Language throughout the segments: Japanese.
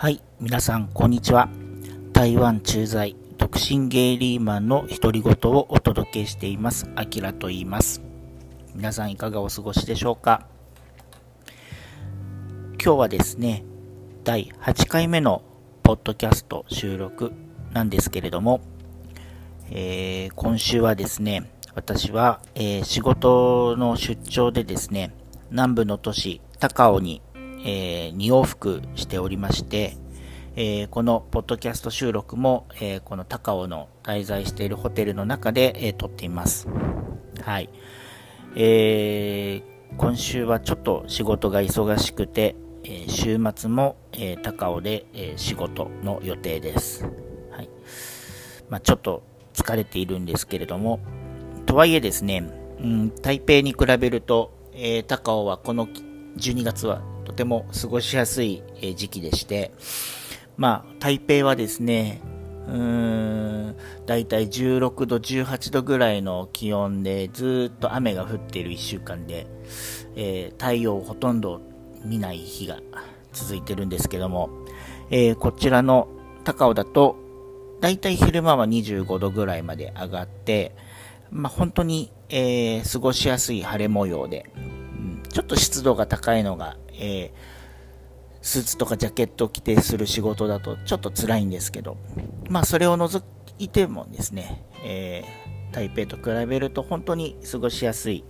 はい、皆さん、こんにちは。台湾駐在、独身ゲイリーマンの独り言をお届けしています。あきらと言います。皆さん、いかがお過ごしでしょうか？今日はですね、第8回目のポッドキャスト収録なんですけれども、えー、今週はですね、私は、えー、仕事の出張でですね、南部の都市、高尾にえー、2往復しておりまして、えー、このポッドキャスト収録も、えー、この高尾の滞在しているホテルの中で、えー、撮っています。はい。えー、今週はちょっと仕事が忙しくて、え、週末も、え、高尾で、え、仕事の予定です。はい。まあ、ちょっと疲れているんですけれども、とはいえですね、うん、台北に比べると、え、高尾はこの12月はとても過ごしやすい時期でして、まあ、台北はですね、うーん、だいたい16度、18度ぐらいの気温で、ずっと雨が降っている1週間で、えー、太陽をほとんど見ない日が続いてるんですけども、えー、こちらの高尾だと、だいたい昼間は25度ぐらいまで上がって、まあ、本当に、えー、過ごしやすい晴れ模様で、ちょっと湿度が高いのが、えー、スーツとかジャケットを着てする仕事だとちょっと辛いんですけど、まあそれを除いてもですね、えー、台北と比べると本当に過ごしやすい、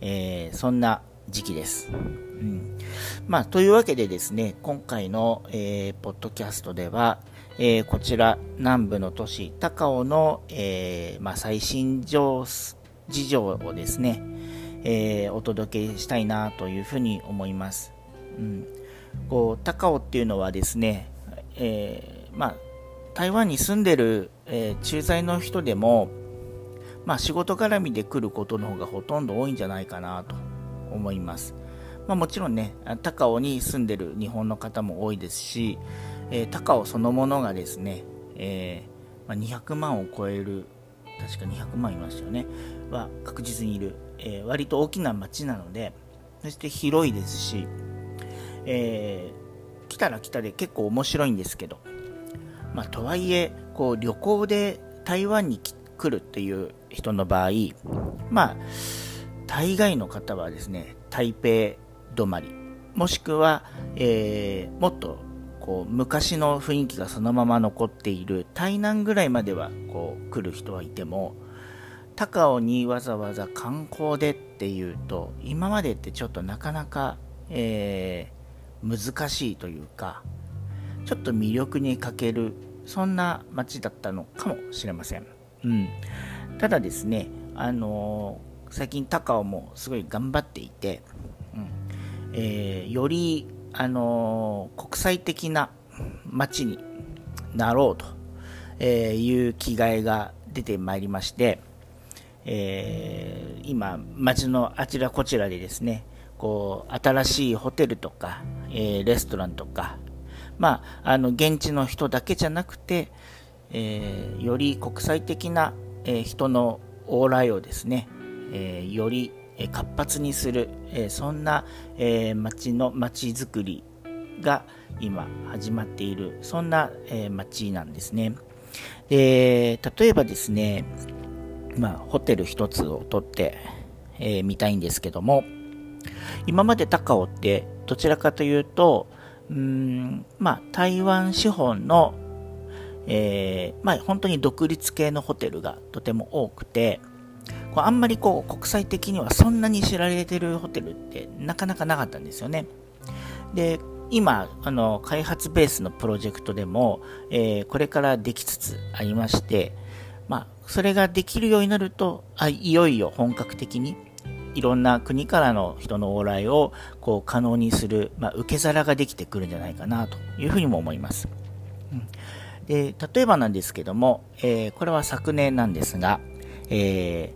えー、そんな時期です。うん、まあ、というわけでですね、今回の、えー、ポッドキャストでは、えー、こちら南部の都市高尾の、えーまあ、最新情事情をですね、えー、お届けしたいなというふうに思います。うん、こう高尾っていうのはですね、えー、まあ、台湾に住んでる、えー、駐在の人でも、まあ、仕事絡みで来ることの方がほとんど多いんじゃないかなと思います。まあ、もちろんね、高尾に住んでる日本の方も多いですし、えー、高尾そのものがですね、えま、200万を超える、確か200万いましたよね、は確実にいるえー、割と大きな町なので、そして広いですし、えー、来たら来たで結構面白いんですけど、まあ、とはいえ、こう旅行で台湾に来るっていう人の場合、まあ、大概の方はですね、台北止まり、もしくは、えー、もっとこう昔の雰囲気がそのまま残っている台南ぐらいまではこう来る人はいても、高尾にわざわざ観光でっていうと今までってちょっとなかなか、え、難しいというかちょっと魅力に欠けるそんな街だったのかもしれません、うん、ただですねあのー、最近高尾もすごい頑張っていて、うん。えー、よりあのー、国際的な街になろうという気概が出てまいりまして、えー、今、街のあちらこちらでですね、こう、新しいホテルとか、えー、レストランとか、まあ、あの、現地の人だけじゃなくて、えー、より国際的な、え人の往来をですね、えより活発にする、えそんな、え街の街づくりが今始まっている、そんな、え街なんですね。で、例えばですね、まあ、ホテル一つを取って、えー、たいんですけども、今まで高尾ってどちらかというと、うん、まあ、台湾資本の、えー、まあ、本当に独立系のホテルがとても多くて、こうあんまりこう国際的にはそんなに知られてるホテルってなかなかなかったんですよね。で、今、あの、開発ベースのプロジェクトでも、えー、これからできつつありまして、まあ、それができるようになると、あいよいよ本格的にいろんな国からの人の往来をこう可能にする、まあ、受け皿ができてくるんじゃないかなというふうにも思います。うん、で例えばなんですけども、えー、これは昨年なんですが、え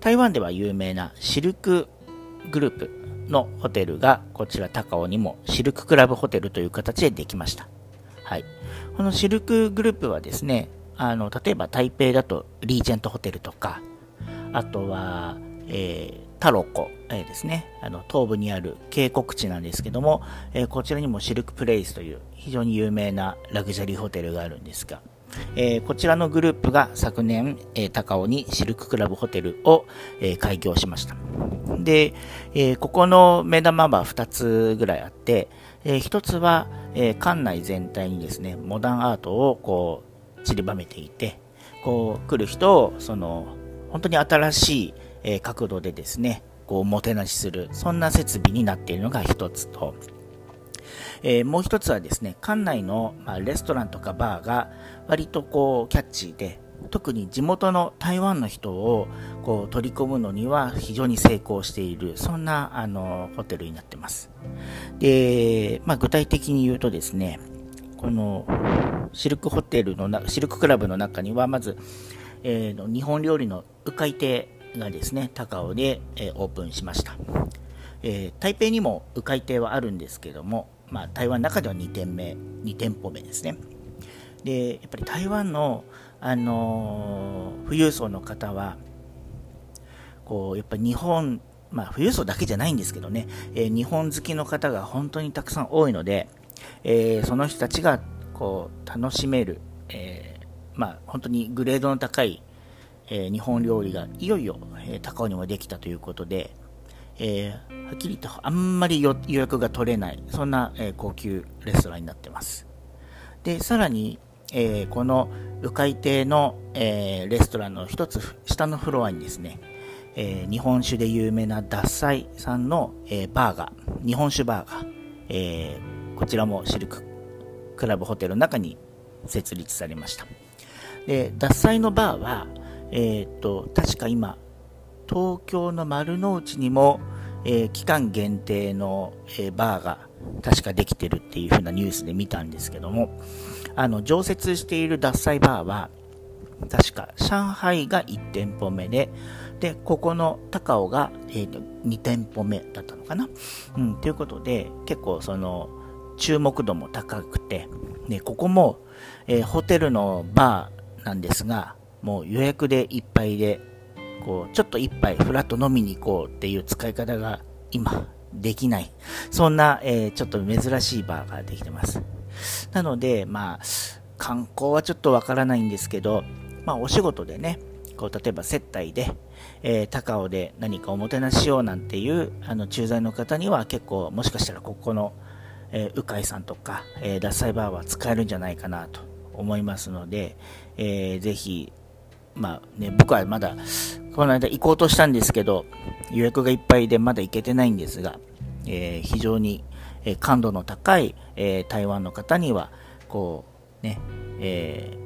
ー、台湾では有名なシルクグループのホテルがこちら高尾にもシルククラブホテルという形でできました。はい。このシルクグループはですね、あの、例えば台北だとリージェントホテルとか、あとは、えー、タロコ、えー、ですね、あの東部にある渓谷地なんですけども、えー、こちらにもシルクプレイスという非常に有名なラグジュアリーホテルがあるんですが、えー、こちらのグループが昨年、えー、高尾にシルククラブホテルを、えー、開業しました。で、えここの目玉は2つぐらいあって、え1つは、え館内全体にですね、モダンアートをこう散りばめていて、こう来る人をその本当に新しい、え角度でですね、こう、もてなしする、そんな設備になっているのが一つと、えー、もう一つはですね、館内の、まあ、レストランとかバーが割とこう、キャッチーで、特に地元の台湾の人をこう取り込むのには非常に成功している、そんなあのホテルになってます。で、まあ、具体的に言うとですね、このシルクホテルのな、シルククラブの中には、まず、えー、の日本料理の鵜飼亭がですね、高尾で、えー、オープンしました。えー、台北にも鵜飼亭はあるんですけども、まあ、台湾の中では2店目、2店舗目ですね。で、やっぱり台湾の、あのー、富裕層の方は、こう、やっぱり日本、まあ、富裕層だけじゃないんですけどね、えー、日本好きの方が本当にたくさん多いので、えー、その人たちが、こう、楽しめる、えまあ、本当にグレードの高い、えー、日本料理がいよいよ、えー、高尾にもできたということで、えー、はっきり言ってあんまり予約が取れない、そんな、え高級レストランになってます。で、さらに、えこの鵜飼亭の、えレストランの一つ下のフロアにですね、え日本酒で有名な獺祭さんの、えバーガー、日本酒バーガー、えこちらもシルククラブホテルの中に設立されました。で、獺祭のバーは、えっ、と、確か今、東京の丸の内にも、えー、期間限定の、えー、バーが確かできてるっていう風なニュースで見たんですけども、あの、常設している獺祭バーは、確か上海が1店舗目で、で、ここの高尾が、えー、2店舗目だったのかな？うん、ということで、結構その、注目度も高くて、ね、ここも、えー、ホテルのバー、なんですが、もう予約でいっぱいで、こう、ちょっと一杯フラット飲みに行こうっていう使い方が今できない。そんな、えー、ちょっと珍しいバーができてます。なので、まあ、観光はちょっとわからないんですけど、まあ、お仕事でね、こう、例えば接待で、えー、高尾で何かおもてなししようなんていう、あの、駐在の方には結構、もしかしたらここの、えー、鵜飼さんとか、えー、脱菜バーは使えるんじゃないかなと思いますので、えー、ぜひ、まあね、僕はまだ、この間行こうとしたんですけど、予約がいっぱいでまだ行けてないんですが、えー、非常に、感度の高い、えー、台湾の方には、こう、ね、え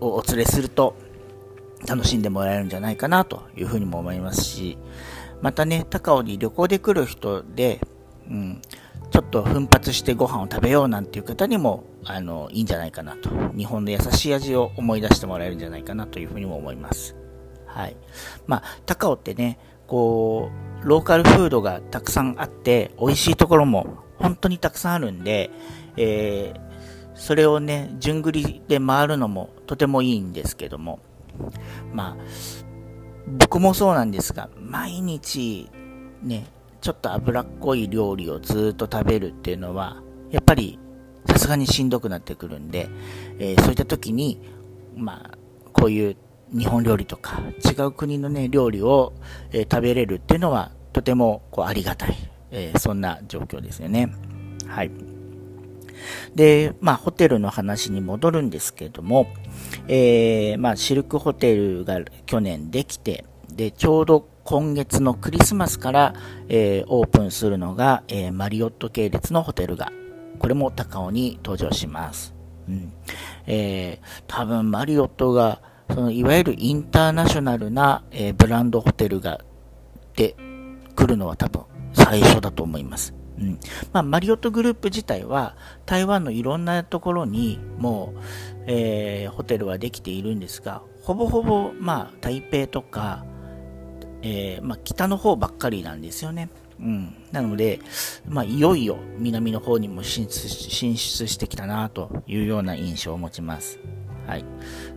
ー、お連れすると楽しんでもらえるんじゃないかなというふうにも思いますし、またね、高尾に旅行で来る人で、うん、と奮発してご飯を食べようなんていう方にも、あの、いいんじゃないかなと。日本の優しい味を思い出してもらえるんじゃないかなというふうにも思います。はい。まあ、高尾ってね、こう、ローカルフードがたくさんあって、美味しいところも本当にたくさんあるんで、えー、それをね、順繰りで回るのもとてもいいんですけども、まあ、僕もそうなんですが、毎日、ね、ちょっと脂っこい料理をずっと食べるっていうのは、やっぱりさすがにしんどくなってくるんで、えー、そういった時に、まあ、こういう日本料理とか違う国のね、料理を、えー、食べれるっていうのはとてもこうありがたい、えー、そんな状況ですよね。はい。で、まあ、ホテルの話に戻るんですけども、えー、まあ、シルクホテルが去年できて、で、ちょうど今月のクリスマスから、えー、オープンするのが、えー、マリオット系列のホテルが、これも高尾に登場します。うん。えー、多分マリオットが、そのいわゆるインターナショナルな、えー、ブランドホテルが、で、来るのは多分最初だと思います。うん。まあ、マリオットグループ自体は、台湾のいろんなところに、もう、えー、ホテルはできているんですが、ほぼほぼ、まあ、台北とか、えー、まあ、北の方ばっかりなんですよね。うん。なので、まあ、いよいよ南の方にも進出進出してきたなというような印象を持ちます。はい。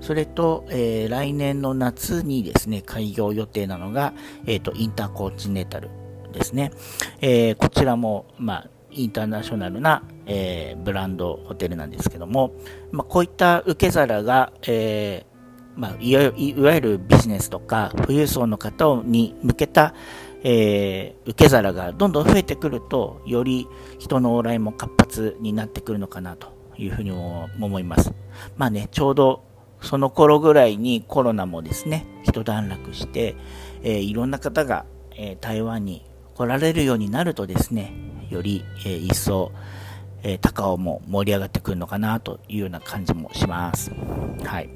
それと、えー、来年の夏にですね、開業予定なのが、えっ、ー、と、インターコンチネタルですね。えー、こちらも、まあ、インターナショナルな、えー、ブランドホテルなんですけども、まあ、こういった受け皿が、えーまあ、いわゆるビジネスとか富裕層の方に向けた、えー、受け皿がどんどん増えてくると、より人の往来も活発になってくるのかなというふうにも思います。まあね、ちょうどその頃ぐらいにコロナもですね、一段落して、えー、いろんな方が、えー、台湾に来られるようになるとですね、より、えー、一層、え高尾も盛り上がってくるのかなというような感じもします。はい。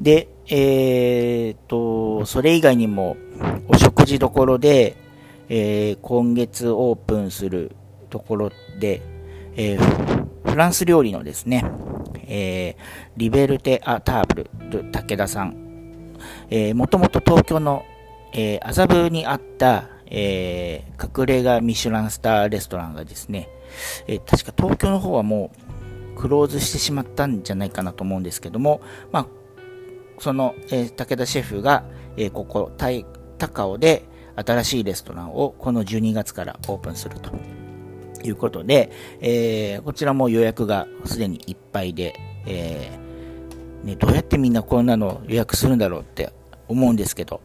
で、えー、と、それ以外にも、お食事どころで、えー、今月オープンするところで、えー、フランス料理のですね、えー、リベルテ・ア・ターブル・武田さん、えー、もともと東京の、えー、麻布にあった、えー、隠れ家ミシュランスターレストランがですね、えー、確か東京の方はもうクローズしてしまったんじゃないかなと思うんですけども、まあ、その、え、武田シェフが、えー、ここ、高尾で新しいレストランをこの12月からオープンするということで、えー、こちらも予約がすでにいっぱいで、えー、ね、どうやってみんなこんなの予約するんだろうって思うんですけど、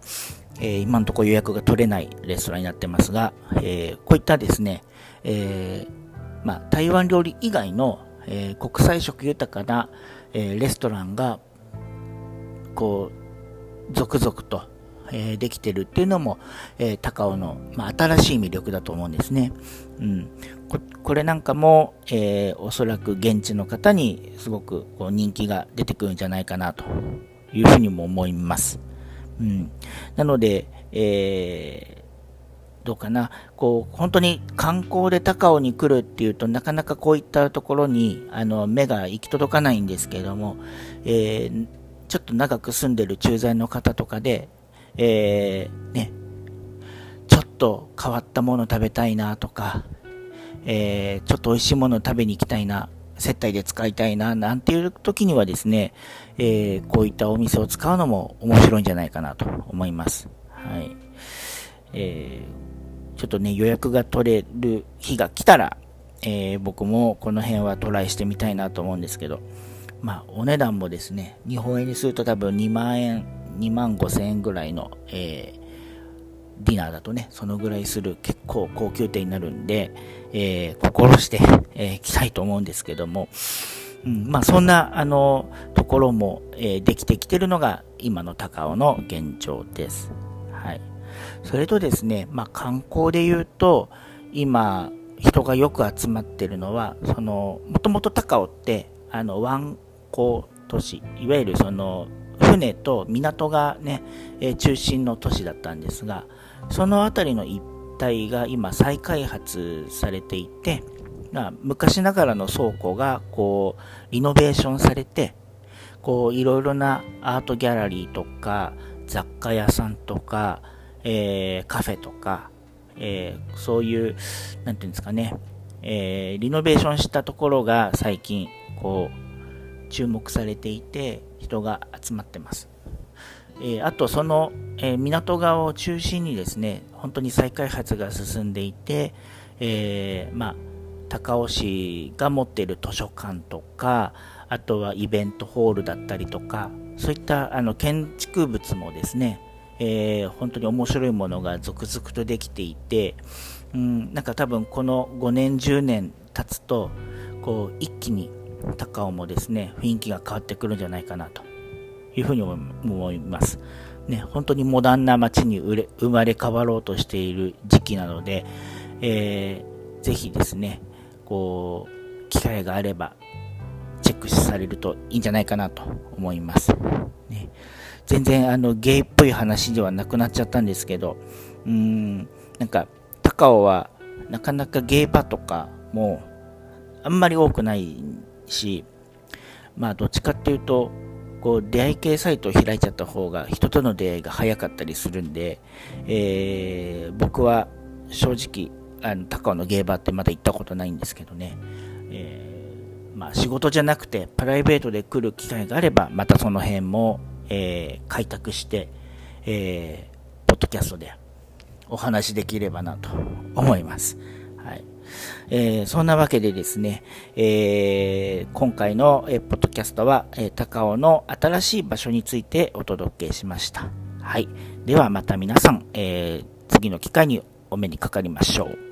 えー、今のところ予約が取れないレストランになってますが、えこういったですね、えまあ、台湾料理以外の、え国際色豊かな、えレストランが、こう、続々と、えー、できてるっていうのも、えー、高尾の、まあ、新しい魅力だと思うんですね。うん。ここれなんかも、えー、おそらく現地の方にすごくこう人気が出てくるんじゃないかなというふうにも思います。うん。なので、えー、どうかな、こう、本当に観光で高尾に来るっていうとなかなかこういったところに、あの、目が行き届かないんですけれども、えー、ちょっと長く住んでる駐在の方とかで、えー、ね、ちょっと変わったもの食べたいなとか、えー、ちょっと美味しいもの食べに行きたいな、接待で使いたいな、なんていう時にはですね、えー、こういったお店を使うのも面白いんじゃないかなと思います。はい。えー、ちょっとね、予約が取れる日が来たら、えー、僕もこの辺はトライしてみたいなと思うんですけど、まあ、お値段もですね、日本円にすると多分2万円2万5千円ぐらいの、えー、ディナーだとね、そのぐらいする結構高級店になるんで、えー、心して、えー、来たいと思うんですけども、うん、まあそんな、あの、ところも、えー、できてきてるのが今の高尾の現状です。はい。それとですね、まあ観光で言うと、今、人がよく集まってるのは、その、もともと高尾って、あの、湾口都市、いわゆるその、船と港がね、え中心の都市だったんですが、その辺りの一帯が今再開発されていて、まあ、昔ながらの倉庫がこうリノベーションされて、こういろいろなアートギャラリーとか雑貨屋さんとか、えー、カフェとか、えー、そういう、なんていうんですかね、えー、リノベーションしたところが最近こう注目されていて、人が集まってます。えー、あとその、えー、港側を中心にですね、本当に再開発が進んでいて、えー、まあ、高尾市が持っている図書館とか、あとはイベントホールだったりとか、そういったあの建築物もですね、えー、本当に面白いものが続々とできていて、うん、なんか多分この5年10年経つと、こう一気に高尾もですね、雰囲気が変わってくるんじゃないかなというふうに思います。ね、本当にモダンな街に生まれ変わろうとしている時期なので、えー、ぜひですね、こう、機会があれば、チェックされるといいんじゃないかなと思います。ね、全然あのゲイっぽい話ではなくなっちゃったんですけど、うーん、なんか、高尾はなかなかゲイバとかもあんまり多くないし、まあどっちかっていうと、こう出会い系サイトを開いちゃった方が人との出会いが早かったりするんで、えー、僕は正直、あの高尾のゲーバーってまだ行ったことないんですけどね、えー、まあ、仕事じゃなくてプライベートで来る機会があれば、またその辺も、えー、開拓して、えー、ポッドキャストでお話しできればなと思います。はい。えー、そんなわけでですね、えー、今回の、えー、ポッドキャストは、えー、高尾の新しい場所についてお届けしました。はい。ではまた皆さん、えー、次の機会にお目にかかりましょう。